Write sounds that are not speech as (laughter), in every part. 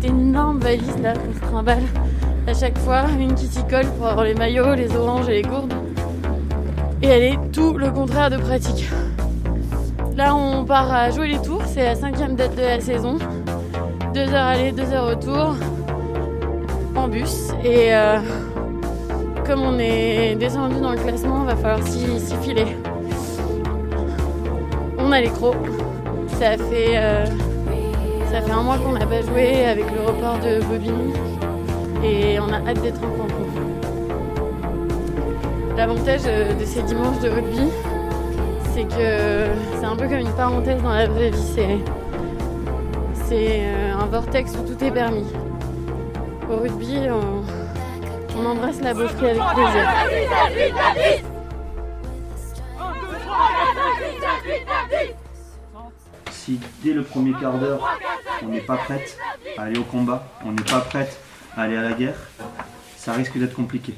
cette énorme valise là qu'on se trimballe à chaque fois. Une qui s'y colle pour avoir les maillots, les oranges et les gourdes. Et elle est tout le contraire de pratique. Là, on part à jouer les tours. C'est la cinquième date de la saison. Deux heures aller, deux heures retour en bus. Et euh, comme on est descendu dans le classement, il va falloir s'y filer. On a les crocs. Ça fait, euh, ça fait un mois qu'on n'a pas joué avec le report de Bobigny. Et on a hâte d'être en camp. L'avantage euh, de ces dimanches de rugby, c'est que c'est un peu comme une parenthèse dans la vraie vie. C'est, euh, un vortex où tout est permis. Au rugby, on, on embrasse la beauté avec plaisir. Si dès le premier quart d'heure, on n'est pas prête à aller au combat, on n'est pas prête à aller à la guerre, ça risque d'être compliqué.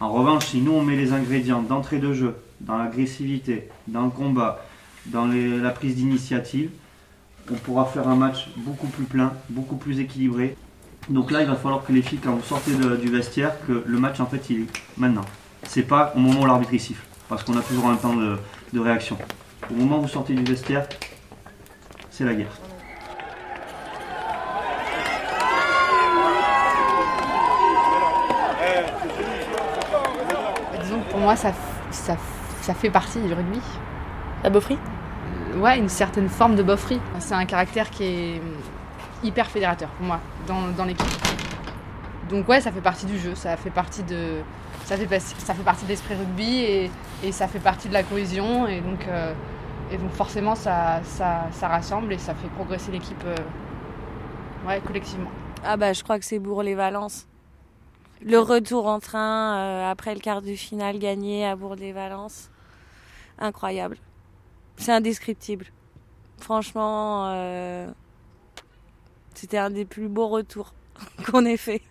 En revanche, si nous on met les ingrédients d'entrée de jeu, dans l'agressivité, dans le combat, dans la prise d'initiative, on pourra faire un match beaucoup plus plein, beaucoup plus équilibré. Donc là, il va falloir que les filles, quand vous sortez du vestiaire, que le match en fait il est maintenant. C'est pas au moment où l'arbitre siffle, parce qu'on a toujours un temps de réaction. Au moment où vous sortez du vestiaire, c'est la guerre. Disons que pour moi, ça, ça, ça fait partie du rugby. La Euh, Ouais, une certaine forme de bofferie. C'est un caractère qui est hyper fédérateur pour moi dans, dans l'équipe. Donc ouais, ça fait partie du jeu, ça fait partie de, ça fait, ça fait partie de l'esprit rugby et, et ça fait partie de la cohésion et donc, euh, et donc forcément ça, ça, ça rassemble et ça fait progresser l'équipe euh, ouais, collectivement. Ah bah je crois que c'est Bourg-les-Valence. Le retour en train euh, après le quart de finale gagné à Bourg-les-Valence. Incroyable. C'est indescriptible. Franchement, euh, c'était un des plus beaux retours (laughs) qu'on ait fait.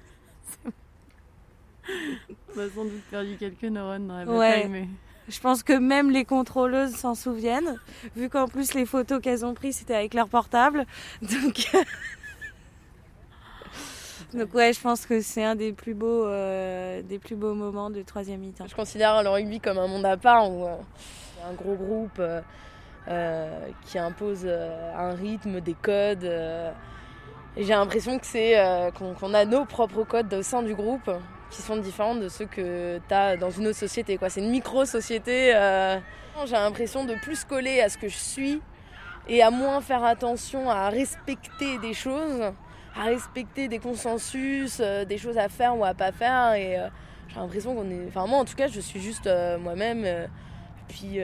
On a sans doute perdu quelques neurones dans la Ouais. bataille, mais Je pense que même les contrôleuses s'en souviennent, vu qu'en plus les photos qu'elles ont prises c'était avec leur portable. (laughs) Donc, donc ouais, je pense que c'est un des plus beaux, euh, des plus beaux moments de troisième mi-temps. Je considère le rugby comme un monde à part où euh, un gros groupe euh, qui impose un rythme, des codes. j'ai l'impression que c'est qu'on a nos propres codes au sein du groupe qui sont différents de ceux que tu as dans une autre société. C'est une micro-société. J'ai l'impression de plus coller à ce que je suis et à moins faire attention à respecter des choses, à respecter des consensus, euh, des choses à faire ou à pas faire. Et euh, j'ai l'impression qu'on est. Enfin, moi en tout cas, je suis juste euh, moi-même. puis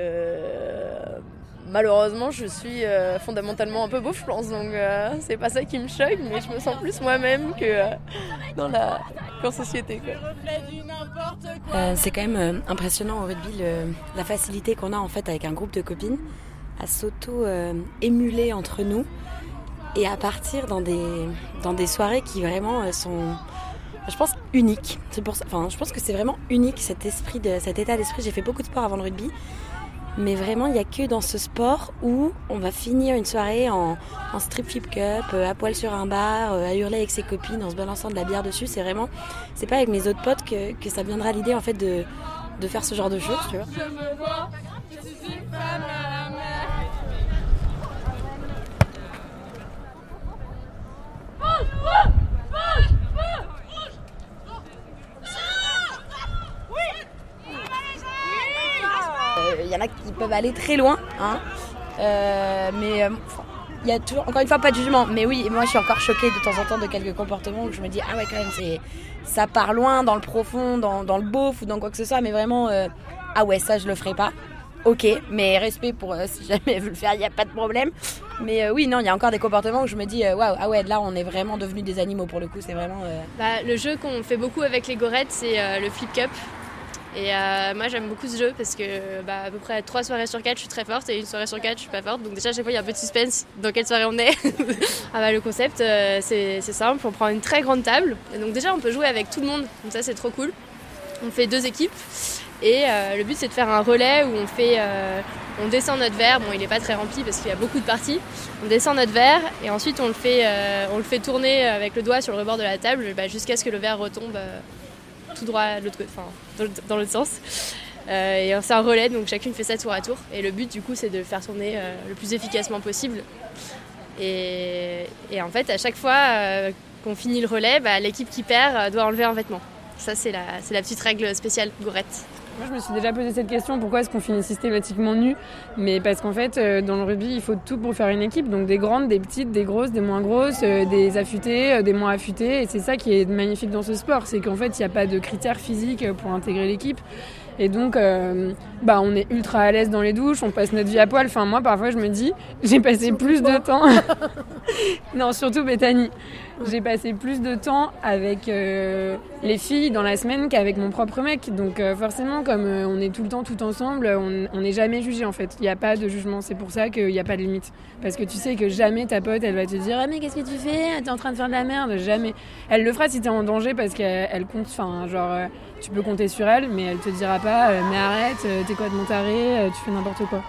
malheureusement, je suis fondamentalement un peu beau, je pense. Donc c'est pas ça qui me choque, mais je me sens plus moi-même que dans la qu'en société. C'est quand même impressionnant au rugby la facilité qu'on a en fait avec un groupe de copines à s'auto-émuler entre nous et à partir dans des, dans des soirées qui vraiment euh, sont, je pense, uniques. Pour enfin, je pense que c'est vraiment unique cet état d'esprit. J'ai fait beaucoup de sport avant le rugby, mais vraiment il n'y a que dans ce sport où on va finir une soirée en, en strip flip cup, euh, à poil sur un bar, euh, à hurler avec ses copines en se balançant de la bière dessus. C'est vraiment c'est pas avec mes autres potes que, que ça viendra l'idée en fait de, de faire ce genre de choses, tu vois. Aller très loin, hein. Euh, mais euh, il y a toujours, encore une fois, pas de jugement. Mais oui, moi je suis encore choquée de temps en temps de quelques comportements où je me dis, ah ouais, quand même, c'est, ça part loin dans le profond, dans, dans le beauf ou dans quoi que ce soit, mais vraiment, euh, ah ouais, ça je le ferai pas. Ok, mais respect pour (laughs) si jamais veut le faire, il n'y a pas de problème. Mais oui, non, il y a encore des comportements où je me dis, waouh, ah ouais, là on est vraiment devenus des animaux pour le coup, c'est vraiment. Bah, le jeu qu'on fait beaucoup avec les gorettes, c'est le flip cup. Et euh, moi j'aime beaucoup ce jeu parce que bah, à peu près 3 soirées sur 4 je suis très forte et une soirée sur 4 je suis pas forte. Donc déjà à chaque fois il y a un peu de suspense dans quelle soirée on est. (laughs) ah bah, le concept euh, c'est simple, on prend une très grande table. Et donc déjà on peut jouer avec tout le monde, donc ça c'est trop cool. On fait deux équipes Et le but c'est de faire un relais où on fait on descend notre verre, bon il n'est pas très rempli parce qu'il y a beaucoup de parties, on descend notre verre et ensuite on le fait, on le fait tourner avec le doigt sur le rebord de la table bah, jusqu'à ce que le verre retombe tout droit dans l'autre sens. et c'est un relais, donc chacune fait ça tour à tour. Et le but du coup c'est de faire tourner le plus efficacement possible. Et, en fait à chaque fois qu'on finit le relais, bah, l'équipe qui perd doit enlever un vêtement. Ça c'est la, la petite règle spéciale gourette. Moi, je me suis déjà posé cette question pourquoi est-ce qu'on finit systématiquement nu Mais parce qu'en fait, euh, dans le rugby, il faut tout pour faire une équipe. Donc des grandes, des petites, des grosses, des moins grosses, euh, des affûtées, euh, des moins affûtées. Et c'est ça qui est magnifique dans ce sport c'est qu'en fait, il n'y a pas de critères physiques pour intégrer l'équipe. Et donc, bah, on est ultra à l'aise dans les douches, on passe notre vie à poil. Enfin, moi, parfois, je me dis, j'ai passé plus de temps. (laughs) (laughs) non, surtout Bethany. J'ai passé plus de temps avec euh, les filles dans la semaine qu'avec mon propre mec. Donc euh, forcément, comme euh, on est tout le temps tout ensemble, on n'est jamais jugé en fait. Il n'y a pas de jugement. C'est pour ça qu'il n'y a pas de limite. Parce que tu sais que jamais ta pote, elle va te dire ah mais qu'est-ce que tu fais? T'es en train de faire de la merde. Jamais. Elle le fera si t'es en danger parce qu'elle compte. Enfin genre tu peux compter sur elle, mais elle te dira pas mais arrête, t'es quoi de mon taré, tu fais n'importe quoi.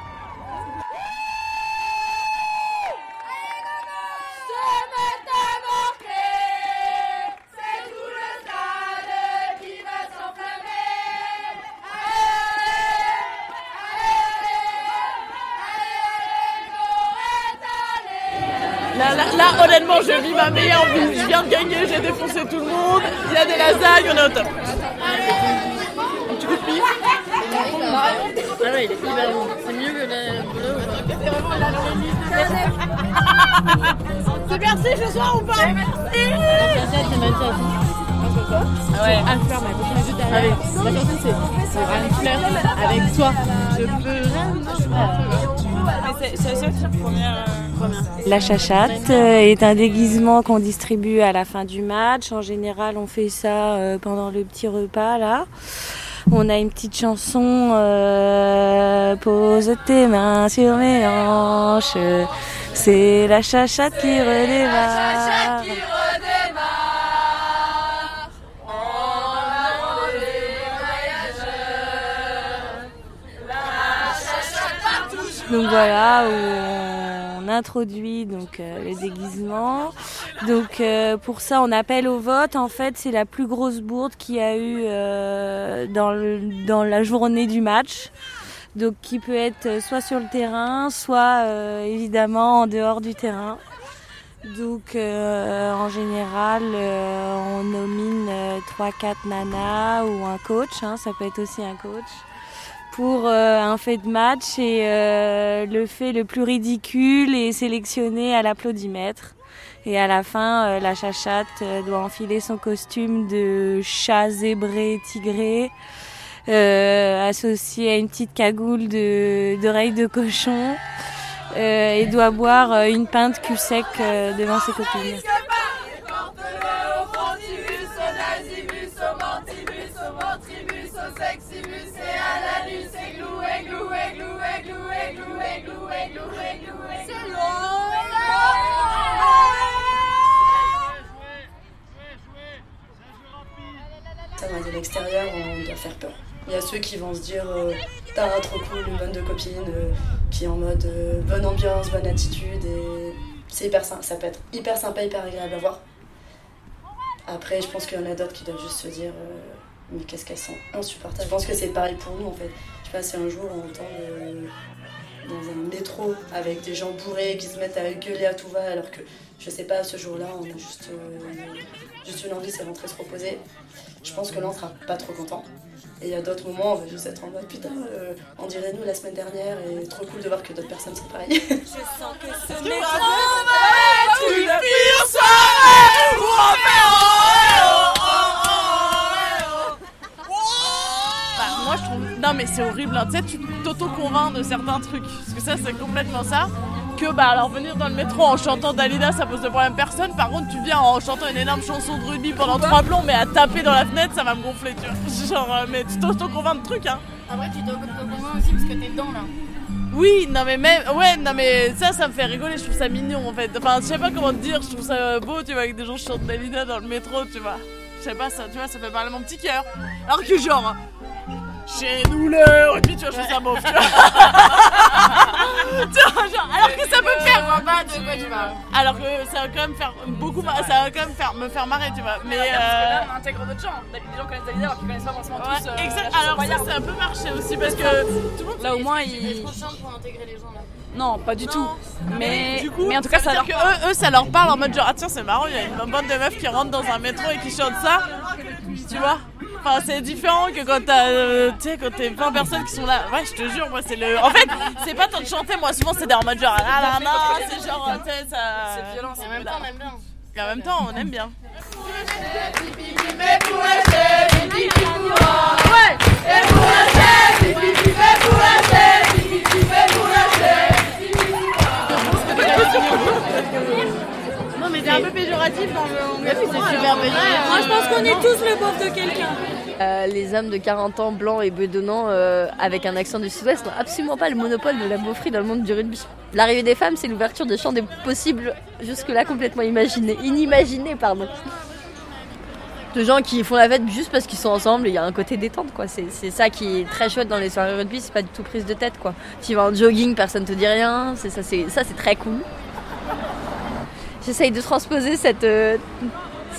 Là, honnêtement, je vis ma meilleure vie. Je viens de gagner, j'ai défoncé tout le monde. Il y a des lasagnes, on est au top. De pif. Ah ouais, il est hyper bon. C'est mieux que le (laughs) C'est merci ce soir ou pas Merci C'est Mathias. Ah ouais, Anne Fleur, ma copine juste derrière. La personne, c'est Anne Fleur avec toi. Je peux rien. La chachate euh, est un déguisement qu'on distribue à la fin du match. En général, on fait ça euh, pendant le petit repas là. On a une petite chanson euh, Pose tes mains sur mes hanches. C'est la chachate qui redémarre. Donc voilà, où on introduit donc euh, le déguisement. Donc euh, pour ça, on appelle au vote. En fait, c'est la plus grosse bourde qu'il y a eu euh, dans, dans la journée du match. Donc qui peut être soit sur le terrain, soit évidemment en dehors du terrain. Donc en général, on nomine 3-4 nanas ou un coach, hein, ça peut être aussi un coach pour euh, un fait de match et euh, le fait le plus ridicule est sélectionné à l'applaudimètre. Et à la fin, euh, la chachate doit enfiler son costume de chat zébré tigré, associé à une petite cagoule d'oreilles de, de, cochon, et doit boire une pinte cul sec devant ses copines. L'extérieur, on doit faire peur. Il y a ceux qui vont se dire euh, T'as trop cool, une bonne de copines, euh, qui est en mode euh, bonne ambiance, bonne attitude, et c'est hyper ça peut être hyper sympa, hyper agréable à voir. Après, je pense qu'il y en a d'autres qui doivent juste se dire Mais qu'est-ce qu'elles sont insupportables. Je pense que c'est pareil pour nous en fait. Je sais pas si un jour on entend dans un métro avec des gens bourrés qui se mettent à gueuler à tout va alors que je sais pas, ce jour-là, on a juste, juste une envie, c'est rentrer se reposer je pense que là on sera pas trop content. Et il y a d'autres moments, on va juste être en mode putain, euh, on dirait nous la semaine dernière et trop cool de voir que d'autres personnes sont pareilles. Je sens que ce métro va être une pire soirée où on bah, moi je trouve. Non mais c'est horrible, hein. tu sais, tu t'auto-convaincs de certains trucs. Parce que ça, c'est complètement ça bah alors venir dans le métro en chantant Dalida ça pose de problème personne. Par contre tu viens en chantant une énorme chanson de rugby pendant trois plombs mais à taper dans la fenêtre ça va me gonfler tu vois. (laughs) Genre euh, mais tu t'auto-convaincs de trucs hein. Après tu t'auto-convaincs aussi parce que t'es dedans là. Oui, non mais même, ouais, non mais ça, ça me fait rigoler, je trouve ça mignon en fait. Enfin, je sais pas comment te dire, je trouve ça beau, tu vois, avec des gens qui chantent Dalida dans le métro, tu vois. Je sais pas, ça, tu vois, ça fait parler mon petit cœur. Alors que genre, Chez nous le rugby, tu vois, je fais ça beauf, tu vois. Genre, alors que ça peut faire. pas de quoi tu parles. Alors que ça va quand même faire beaucoup, ça va quand même faire, me faire marrer, tu vois. Mais Parce que là, euh, on intègre d'autres gens. Les gens connaissent Dalida alors qu'ils connaissent pas forcément ouais, tous. euh, exact. la chanson Alors ça, Bayard. c'est un peu marché aussi parce que tout le monde. Là, au moins, ils. trop chiant pour intégrer les gens là. Non, pas du tout. Mais, Du coup, mais en tout cas, ça veut leur dire que eux, eux, ça leur parle en mode genre, ah tiens, c'est marrant, il y a une bande de meufs qui rentrent dans un métro et qui chantent ça. Tu vois? Enfin, c'est différent que quand t'as, euh, quand t'es 20 personnes qui sont là. Ouais, je te jure, moi, c'est le. En fait, c'est pas tant de chanter, moi, souvent, c'est en mode genre, ah là là, c'est genre, tu sais, ça. C'est violent, En même temps, on aime bien. Et en même temps, on aime bien. Mais c'est un peu péjoratif dans le. C'est super péjoratif. Moi, je pense qu'on est tous le pauvre de quelqu'un. Euh, les hommes de 40 ans, blancs et bedonnants, euh, avec un accent du sud-ouest, n'ont absolument pas le monopole de la beaufrie dans le monde du rugby. L'arrivée des femmes, c'est l'ouverture des champs des possibles, jusque-là complètement imaginés, inimaginés, pardon. De gens qui font la fête juste parce qu'ils sont ensemble et il y a un côté détente, quoi. C'est c'est ça qui est très chouette dans les soirées rugby, c'est pas du tout prise de tête, quoi. Tu vas en jogging, personne te dit rien, c'est ça, c'est ça, c'est très cool. J'essaye de transposer cette, euh,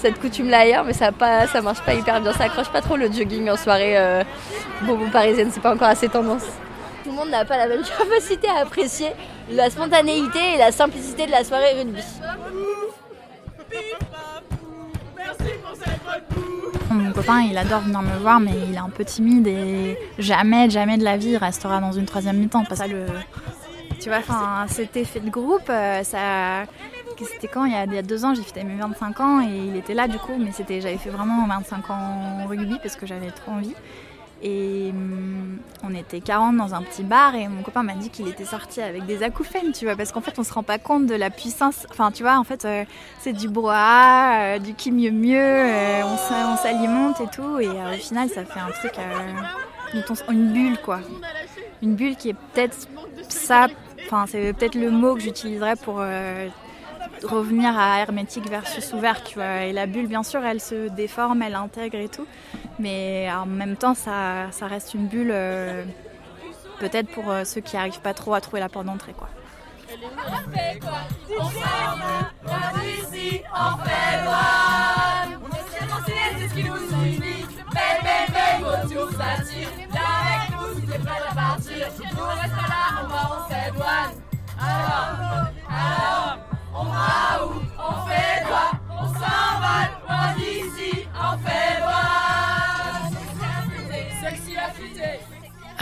cette coutume-là ailleurs, mais ça, pas, ça marche pas hyper bien. Ça accroche pas trop le jogging en soirée euh, bonbon parisienne, c'est pas encore assez tendance. Tout le monde n'a pas la même (laughs) capacité à apprécier la spontanéité et la simplicité de la soirée rugby. Mon copain, il adore venir me voir, mais il est un peu timide et jamais, jamais de la vie, il restera dans une troisième mi-temps. Parce que tu vois, cet effet de groupe, euh, ça, c'était quand il y, a, il y a deux ans, j'ai fait mes 25 ans et il était là du coup, mais c'était, j'avais fait vraiment 25 ans rugby parce que j'avais trop envie. Et hum, on était 40 dans un petit bar et mon copain m'a dit qu'il était sorti avec des acouphènes, tu vois, parce qu'en fait on se rend pas compte de la puissance. Enfin, tu vois, en fait euh, c'est du brouhaha, euh, du qui mieux mieux, euh, on s'a- on s'alimente et tout, et au final ça fait un truc, une bulle quoi. Une bulle qui est peut-être ça, enfin c'est peut-être le mot que j'utiliserais pour revenir à hermétique versus ouvert, tu vois. Et la bulle, bien sûr, elle se déforme, elle intègre et tout. Mais en même temps, ça, reste une bulle, euh, peut-être pour euh, ceux qui n'arrivent pas trop à trouver la porte d'entrée, quoi?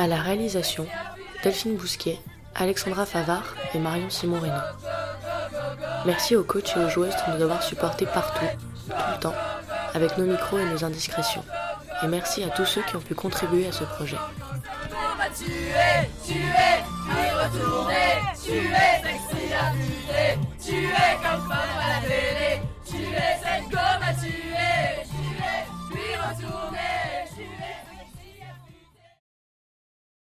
À la réalisation, Delphine Bousquet, Alexandra Favard et Marion Simon Reynaud. Merci aux coachs et aux joueuses de nous avoir supportés partout, tout le temps, avec nos micros et nos indiscrétions. Et merci à tous ceux qui ont pu contribuer à ce projet. Comme à la télé, tuée.